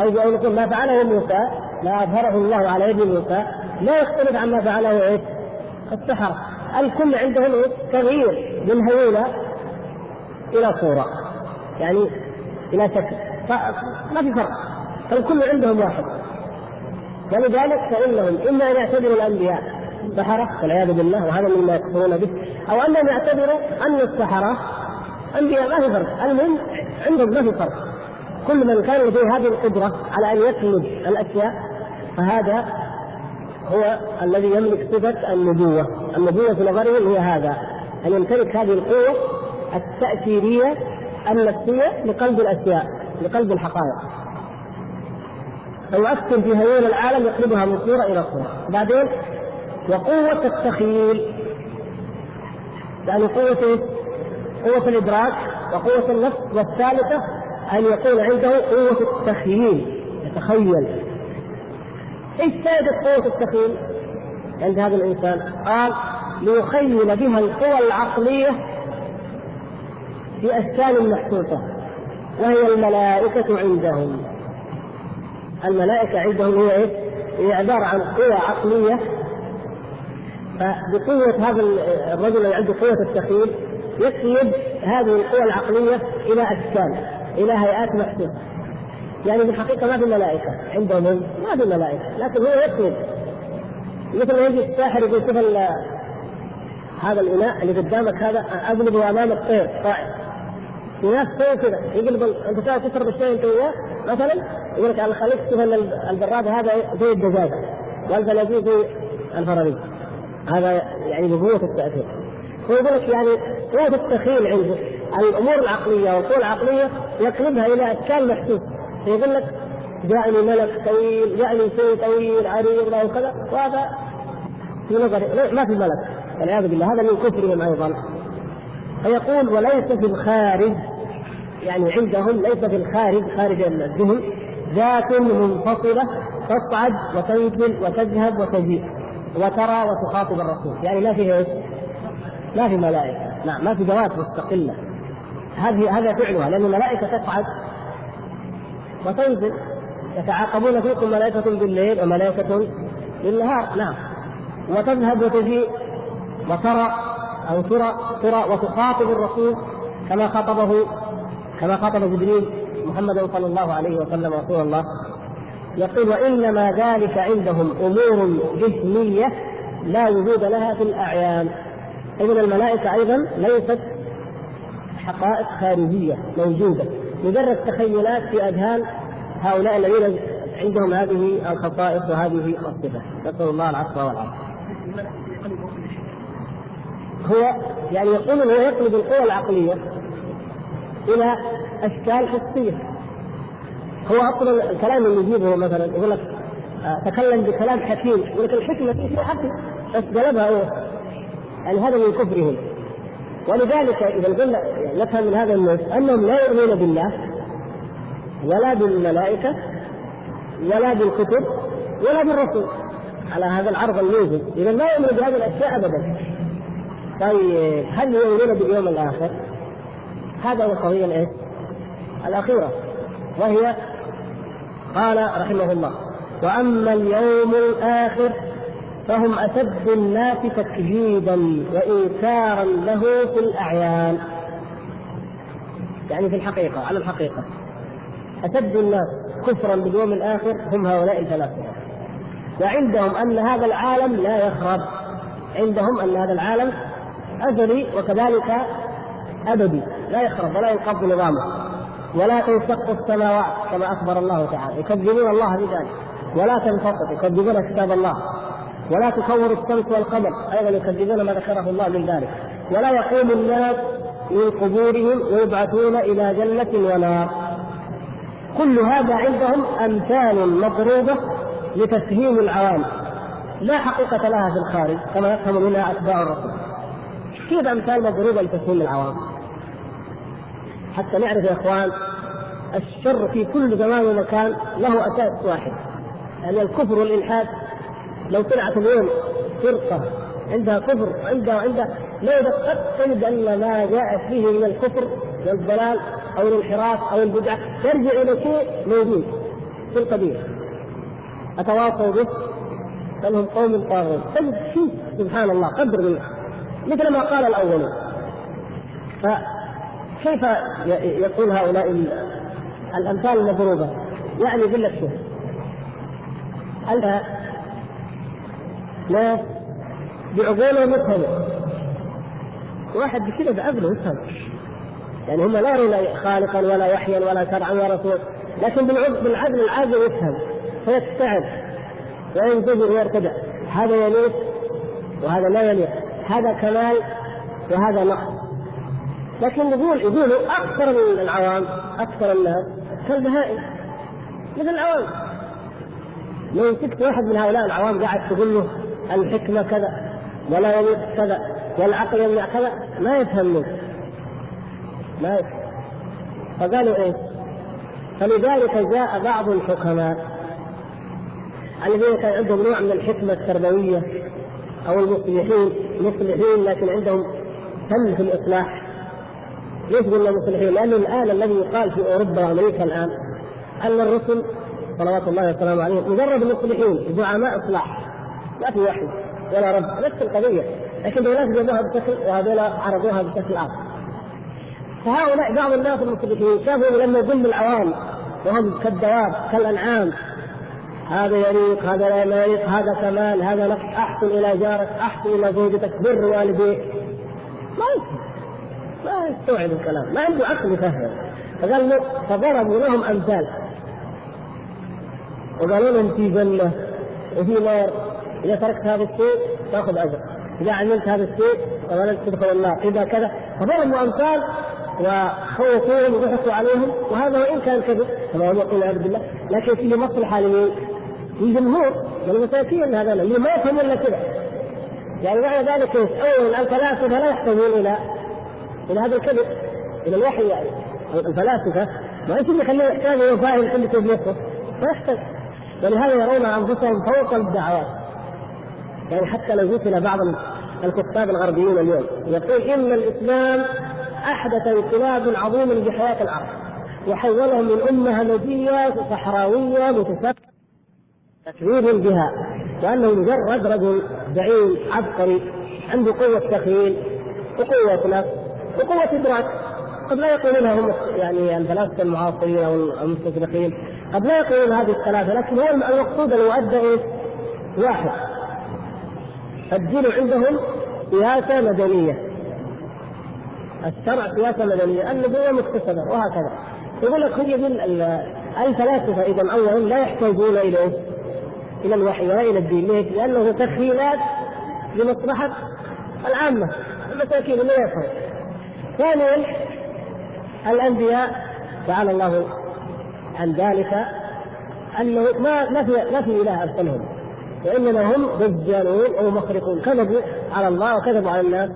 أو نقول ما فعله موسى ما أظهره الله على يد موسى لا يختلف عما فعله إيه؟ السحرة الكل عندهم؟ تغيير من هيولة إلى صورة. يعني إلى شكل. ما في فرق. فالكل عندهم واحد. ولذلك فإنهم إما أن يعتبروا الأنبياء سحرة والعياذ بالله وهذا مما يكفرون به أو أنهم يعتبروا أن السحرة أنبياء ما في فرق. المهم عندهم ما في فرق. كل من كان لديه هذه القدرة على أن يقلب الأشياء فهذا هو الذي يملك صفة النبوة. النبوة في نظرهم هي هذا أن يمتلك هذه القوة التأثيرية النفسية لقلب الأشياء لقلب الحقائق. فيؤثر في هيول العالم يقلبها من صورة إلى صورة. بعدين وقوة التخيل يعني قوة قوة الإدراك وقوة النفس والثالثة أن يكون عنده قوة التخييل يتخيل إيش فائدة قوة التخيل عند هذا الإنسان؟ قال ليخيل بها القوى العقلية في أشكال محسوسة وهي الملائكة عندهم الملائكة عندهم هي إيش؟ هي عبارة عن قوى عقلية فبقوة هذا الرجل الذي عنده قوة التخيل يسيب هذه القوى العقلية إلى أشكال إلى هيئات محسوسة يعني في الحقيقة ما في ملائكة. عندهم ما في ملائكة. لكن هو يسيب مثل ما يجي الساحر يقول شوف هذا الإناء اللي قدامك هذا أقلبه أمامك طير طائر. في ناس تسوي كذا يقلب أنت تشرب الشاي أنت وياه مثلا؟ يقول لك أنا خليك تشوف البراد هذا زي الدجاجه والفلاجين زي الفراريج هذا يعني بقوة التأثير. هو يقول لك يعني قوة التخيل عنده. الأمور العقلية والقوة العقلية يقلبها إلى أشكال محسوسة فيقول لك جاءني ملك طويل جاءني شيء طويل عريض أو كذا. وهذا في نظري ما في ملك. والعياذ بالله هذا من كفرهم أيضا. فيقول وليس في الخارج. يعني عندهم ليس في الخارج خارج الذهن ذات منفصلة تصعد وتنزل وتذهب وتجيء وترى وتخاطب الرسول. يعني ما في إيش؟ ما في ملائكة. نعم ما في ذوات مستقلة. هذه هذا فعلها لأن الملائكة تصعد وتنزل يتعاقبون فيكم ملائكة بالليل وملائكة بالنهار نعم. وتذهب وتجيء وترى أو ترى ترى وتخاطب الرسول كما خاطبه كما خاطب جبريل محمدا صلى الله عليه وسلم رسول الله. يقول وإنما ذلك عندهم أمور جسمية لا وجود لها في الأعيان. اذا الملائكة أيضا ليست حقائق خارجية موجودة. مجرد تخيلات في أذهان هؤلاء الذين عندهم هذه الخصائص وهذه الصفة. نسأل الله العفو والعافية. هو يعني يقول هو يقلب القوى العقلية إلى أشكال حسيه هو أصلا الكلام اللي يجيبه مثلا يقول لك آه، تكلم بكلام حكيم يقول لك الحكمة في حكم بس قلبها هو. يعني هذا من كفرهم. ولذلك إذا قلنا نفهم من هذا النص أنهم لا يؤمنون بالله ولا بالملائكة ولا بالكتب ولا بالرسل على هذا العرض الموجود إذا ما يؤمن بهذه الأشياء أبدا طيب هل يؤمنون باليوم الآخر؟ هذا هو القضية الإيه؟ الأخيرة وهي قال رحمه الله وأما اليوم الآخر فهم أشد الناس تكذيبا وإنكارا له في الأعيان. يعني في الحقيقة على الحقيقة أشد الناس كفرا باليوم الآخر هم هؤلاء الثلاثة وعندهم أن هذا العالم لا يخرب. عندهم أن هذا العالم أزلي وكذلك أبدي. لا يخرب ولا ينقض نظامه. ولا تنشق السماوات كما أخبر الله تعالى. يكذبون الله بذلك. ولا تنفطر يكذبون كتاب الله. ولا تكور الشمس والقمر أيضا يكذبون ما ذكره الله من ذلك. ولا يقوم الناس من قبورهم ويبعثون إلى جنة ونار كل هذا عندهم أمثال مضروبة لتفهيم العوام. لا حقيقة لها في الخارج كما يفهم منها أتباع الرسول. كيف أمثال مضروبة لتفهيم العوام؟ حتى نعرف يا إخوان الشر في كل زمان ومكان له أساس واحد يعني الكفر والإلحاد لو طلعت اليوم فرقة عندها كفر عندها عندها لو دققت تجد أن ما جاءت فيه من الكفر والضلال أو الانحراف أو البدعة يرجع إلى شيء موجود في القديم أتواصوا به؟ بل هم قوم طاغون تجد شيء سبحان الله قدر منه مثل ما قال الأولون. فكيف يقول هؤلاء الأمثال المضروبه يعني بالله شيء. ناس بعقولهم يفهموا واحد بكذا بعقله يفهم. يعني هم لا يرون خالقا ولا وحيا ولا شرعا ولا رسول لكن بالعقل العاقل يفهم فيتعب وينتبه ويرتدع هذا يليق وهذا لا يليق هذا كمال وهذا نقص. لكن يقول يقولوا أكثر العوام أكثر الناس كالبهائم. مثل العوام. لو مسكت واحد من هؤلاء العوام قاعد تقول له الحكمة كذا ولا يليق كذا والعقل يمنع كذا ما يفهم منه ما يفهم فقالوا إيش؟ فلذلك جاء بعض الحكماء الذين كان عندهم نوع من الحكمة التربوية أو المصلحين مصلحين لكن عندهم فن في الإصلاح ليش قلنا مصلحين؟ لأنه الآن الذي يقال في أوروبا وأمريكا الآن أن الرسل صلوات الله وسلامه عليهم مجرد مصلحين زعماء إصلاح ما في وحي ولا رب نفس القضية لكن هناك جابوها بشكل وهذول عرضوها بشكل آخر. فهؤلاء بعض الناس المصلحين شافوا لما يقول العوام وهم كالدواب كالأنعام. هذا يليق هذا لا يليق هذا كمال هذا نقص. أحسن إلى جارك أحسن إلى زوجتك بر والديك. ما ما يستوعب الكلام. ما عنده عقل يفهم. فقال فضربوا لهم أمثال. وقالوا لهم في جنة وفي نار. إذا تركت هذا الشيء تأخذ أجر إذا عملت هذا الشيء فلن تدخل النار إذا كذا فضربوا امثال وخوفوهم وضحكوا عليهم وهذا وإن كان كذب كما هو عبد بالله لكن فيه مصلحة لمين؟ للجمهور والمساكين هذا اللي ما يفهمون إلا كذا يعني معنى ذلك؟ اولا الفلاسفة لا يحتاجون إلى إلى هذا الكذب إلى الوحي يعني الفلاسفة ما اللي يخليه يحتاج إلى فاهم كل شيء بنفسه؟ ما يحتاج ولهذا يرون أنفسهم فوق الدعوات يعني حتى لو جئت إلى بعض الكتاب الغربيين اليوم يقول إن الإسلام أحدث انقلاب عظيم بحياه العرب وحولهم من أمة همجيه صحراوية متسابقه تكذيب بها وانه مجرد رجل زعيم عبقري عنده قوة تخيل وقوة نفس وقوة إدراك قد لا يقولونها هم يعني الفلاسفه المعاصرين أو المستشرقين قد لا يقولون هذه الثلاثة لكن هو المقصود المؤدى؟ واحد الدين عندهم سياسة مدنية. الشرع سياسة مدنية. النبوة مكتسبة وهكذا. يقول لك هي الفلاسفة إذا أولا لا يحتاجون إلى إيه؟ إلى الوحي ولا إلى الدين. ليش؟ لأنه تخيلات لمصلحة العامة. المساكين اللي يفهم. ثانيا الأنبياء تعالى الله عن ذلك أنه ما ما في ما في إله أرسلهم. وانما هم دجالون أو مخرقون. كذبوا على الله وكذبوا على الناس.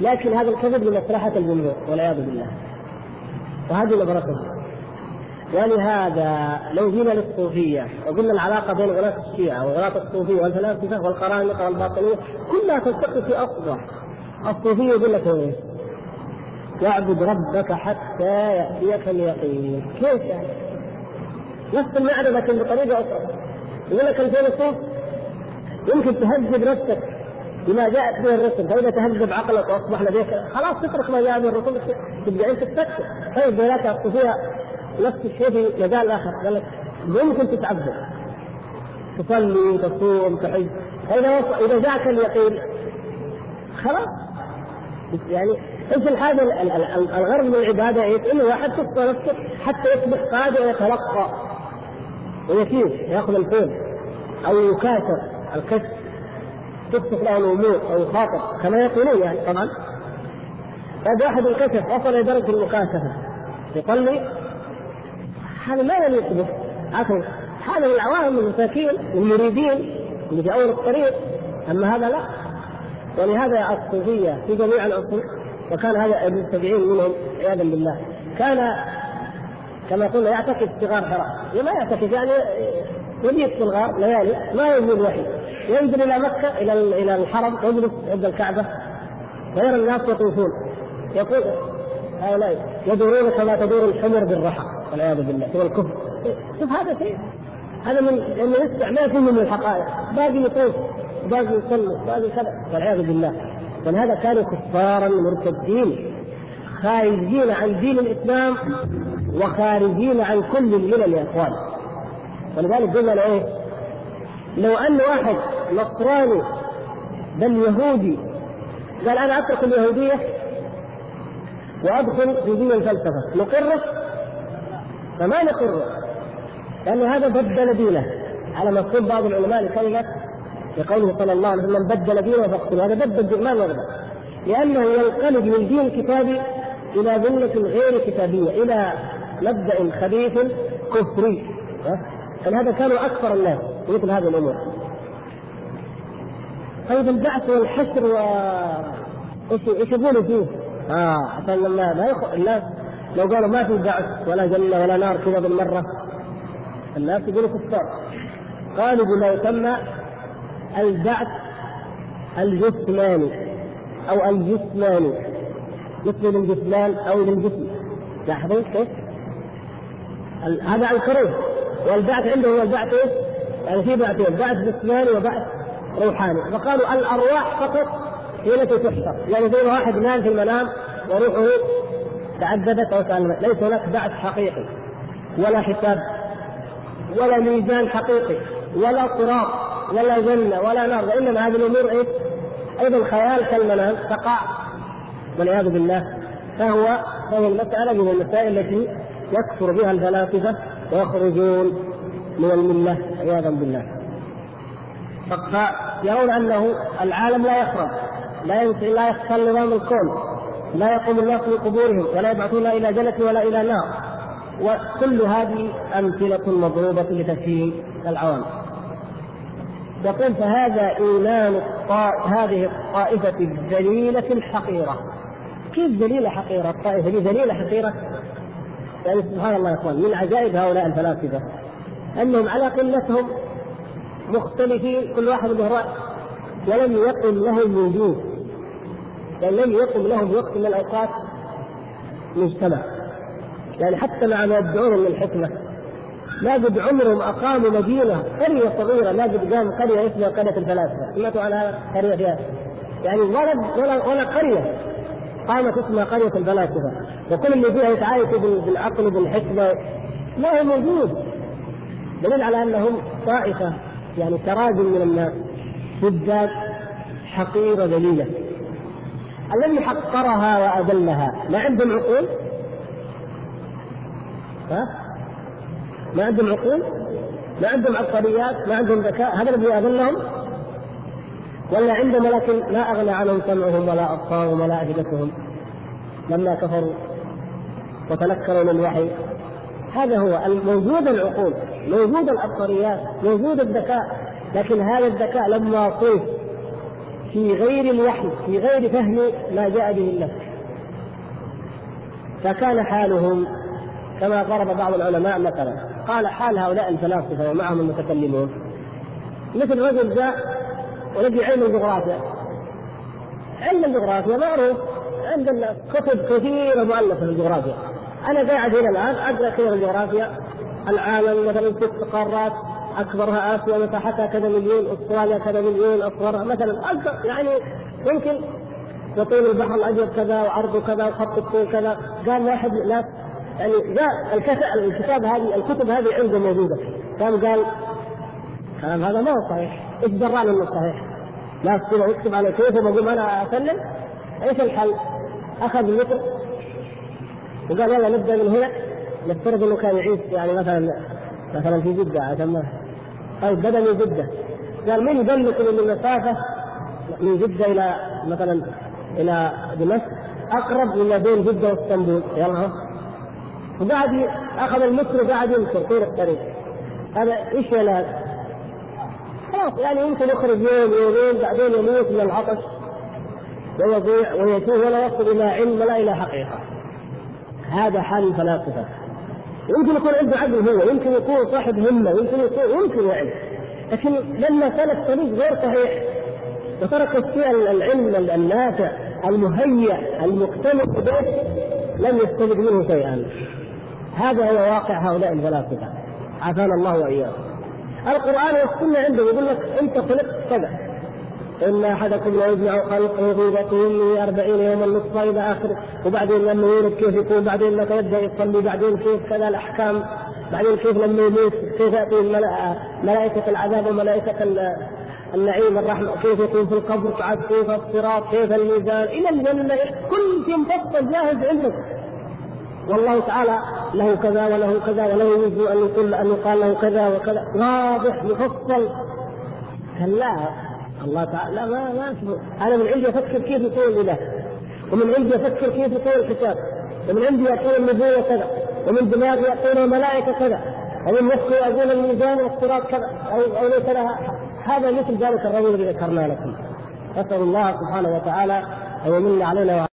لكن هذا الكذب لمصلحة الجمهور والعياذ بالله. وهذه نظرتهم ولهذا لو جينا للصوفية وقلنا العلاقة بين غلاة الشيعة وغلاة الصوفية والفلاسفة والقرامطة والباطنية كلها تلتقي في أصبع. الصوفية يقول لك إيه؟ واعبد ربك حتى يأتيك اليقين. كيف يعني؟ نفس المعنى لكن بطريقة أخرى. يقول لك الفيلسوف يمكن تهذب نفسك بما جاءت به الرسل. فإذا تهذب عقلك وأصبح لديك خلاص تترك ما جاء به الرسل تبدأ أنت تفكر. طيب ذلك فيها نفس الشيء في مجال اخر قال لك ممكن تتعبد تصلي تصوم تحج فإذا إذا جاءك اليقين خلاص. يعني إيش الحاجة؟ الغرض من العبادة إيش؟ إنه واحد تصفى نفسه حتى يصبح قادر يتلقى ويكيف يأخذ الفيل أو يكاثر. الكشف تفتح له الأمور أو يخاطب. كما يقولون يعني طبعا. هذا واحد الكشف وصل إلى درجة المكاشفة. يصلي هذا ما يليق به عفوا هذا العوام المساكين المريدين اللي في أول الطريق. أما هذا لا. ولهذا الصوفيه في جميع العصور وكان هذا المتبعين منهم عياذا بالله. كان كما قلنا يعتكف في غار حراء ما يعتكف يعني يبيت في الغار ليالي ما يوجد وحي. ينزل إلى مكة إلى إلى الحرم يجلس عند الكعبة. ويرى الناس يطوفون. يقول هؤلاء يدورون كما تدور الحمر بالرحى والعياذ بالله هو الكفر. شوف هذا شيء. هذا من لأنه يسمع ما فيه من الحقائق. باقي يطوف باقي يصلي باقي كذا. والعياذ بالله. ولهذا كانوا كفارا مرتدين خارجين عن دين الإسلام وخارجين عن كل الملل يا اخوان ولذلك قلنا إيه؟ لو أن واحد نصراني بل يهودي قال أنا أترك اليهودية وأدخل في دين الفلسفة نقره؟ فما نقره؟ لأن هذا بدل دينه. على مفهوم بعض العلماء لكلمه لقوله صلى الله عليه وسلم بدل دينه فاقتلوا هذا بدل ما نقدر لأنه ينقلب من دين الكتاب إلى مله غير كتابية إلى مبدأ خبيث كفري. فلهذا كانوا أكثر الناس مثل هذه الأمور. طيب البعث والحشر و إيش إيش يقولوا فيه؟ آه عشان لما لا يخ... الناس لو قالوا ما في بعث ولا جنة ولا نار كذا بالمرة الناس يقولوا كفار. قالوا بما يسمى البعث الجسماني أو الجسماني مثل الجسمان أو للجسم لاحظوا كيف؟ هذا قريب والبعث عنده هو البعث إيش؟ يعني في بعثين بعث جسماني وبعث روحاني. فقالوا الأرواح فقط هي التي تحشر يعني زي واحد نام في المنام وروحه تعذبت أو تعلمت ليس هناك بعث حقيقي ولا حساب ولا ميزان حقيقي ولا صراط ولا جنة ولا نار. وإنما هذه الأمور إيش؟ أيضا خيال كالمنام تقع والعياذ بالله. فهو فهي المسألة من المسائل التي يكفر بها الفلاسفة ويخرجون من الملة عياذا بالله. فيرون أنه العالم لا يخرب لا لا يختل نظام الكون لا يقوم الناس من قبورهم ولا يبعثون إلى جنة ولا إلى نار. وكل هذه أمثلة مضروبة لتفهيم العوام. يقول فهذا إيمان هذه الطائفة الذليله الحقيرة. كيف ذليله حقيرة؟ الطائفة دي ذليله حقيرة؟ يعني سبحان الله يا إخوان من عجائب هؤلاء الفلاسفة. أنهم على قلتهم مختلفين كل واحد له رأي. ولم يقم لهم وجود. يعني لم يقم لهم وقت من الأوقات مجتمع. يعني حتى مع ما يدعون من الحكمة. ما قد عمرهم أقاموا مدينة قرية صغيرة ما قد قام قرية اسمها قرية الفلاسفة. سمعتوا عنها قرية فيها. يعني ولا ولا قرية. قامت اسمها قرية الفلاسفه وكل اللي فيها يتعايش بالعقل وبالحكمة ما هو موجود دليل على أنهم طائفة يعني تراجم من الناس فجاج حقيره ذليله الذي حقرها وأذلها ما عندهم عقول؟ ها؟ ما عندهم عقول؟ ما عندهم عبقريات؟ ما عندهم ذكاء؟ هذا الذي أذلهم؟ ولا عندهم لكن ما أغنى عنهم سمعهم ولا أبصارهم ولا افئدتهم لما كفروا وتنكروا من الوحي هذا هو موجود العقول موجود العبقريات موجود الذكاء لكن هذا الذكاء لما صرف في غير الوحي في غير فهم ما جاء به الله فكان حالهم كما ضرب بعض العلماء مثلا قال حال هؤلاء الفلاسفة ومعهم المتكلمون مثل رجل جاء ولقي علم الجغرافيا. علم الجغرافيا معروف عندنا كتب كثيرة مؤلفة في الجغرافيا أنا قاعد هنا الآن اقرا كثير الجغرافيا العالم مثلا ست قارات أكبرها آسيا مساحتها كذا مليون أستراليا كذا مليون أصغرها مثلا يعني يمكن يطول البحر الأبيض كذا وعرضه كذا وخط الطول كذا. قال واحد ناس يعني جاء الكتاب هذه الكتب هذه عنده موجودة. قام قال كلام هذا ما هو صحيح. إيش درانا انه صحيح؟ ناس كذا يكتب على كيف وبقوم أنا أسلم. إيش الحل؟ أخذ المتر وقال يلا نبدأ من هنا. نفترض إنه كان يعيش يعني مثلا مثلا في جدة عشان ما طيب بدأ من جدة. قال من يقول لكم ان المسافة من جدة إلى مثلا إلى دمشق؟ أقرب مما بين جدة وإسطنبول. يلا. وقعد أخذ المتر وقعد يمشي طول الطريق. هذا إيش يا خلاص يعني يمكن يخرج يوم يومين بعدين يموت من العطش ويضيع ويتوه ولا يصل إلى علم ولا إلى حقيقة. هذا حال الفلاسفة. يمكن يكون عنده عقل هو يمكن يكون صاحب همة يمكن يكون يمكن يعني لكن لما سلك طريق غير صحيح وترك الشيء العلم النافع المهيأ المقتنع به لم يستفد منه شيئا. هذا هو واقع هؤلاء الفلاسفة. عافانا الله واياهم القرآن والسنة عنده يقول لك أنت خلقت كذا. إن أحدكم لا يجمع خلقه في امه أربعين يوما نصفا إلى آخره وبعدين لما يولد كيف يكون بعدين متى يبدأ يصلي بعدين كيف كذا الأحكام بعدين كيف لما يموت كيف يأتي ملائكة العذاب وملائكة النعيم الرحمة كيف يكون في القبر كيف الصراط كيف الميزان إلى الجنه كل شيء مفصل جاهز عندك. والله تعالى له كذا وله كذا وله يجوز أن يقول أن يقال له كذا وكذا. واضح مفصل. كلا الله تعالى ما ما أنا من عندي أفكر كيف يكون الإله؟ ومن عندي أفكر كيف يكون الكتاب؟ ومن عندي يقول النبوة كذا. ومن دماغي يقول الملائكة كذا. ومن مخي يقول الميزان والصراط كذا. أو أو ليس لها. هذا مثل ذلك الرجل الذي ذكرنا لكم. نسال الله سبحانه وتعالى أن يمن علينا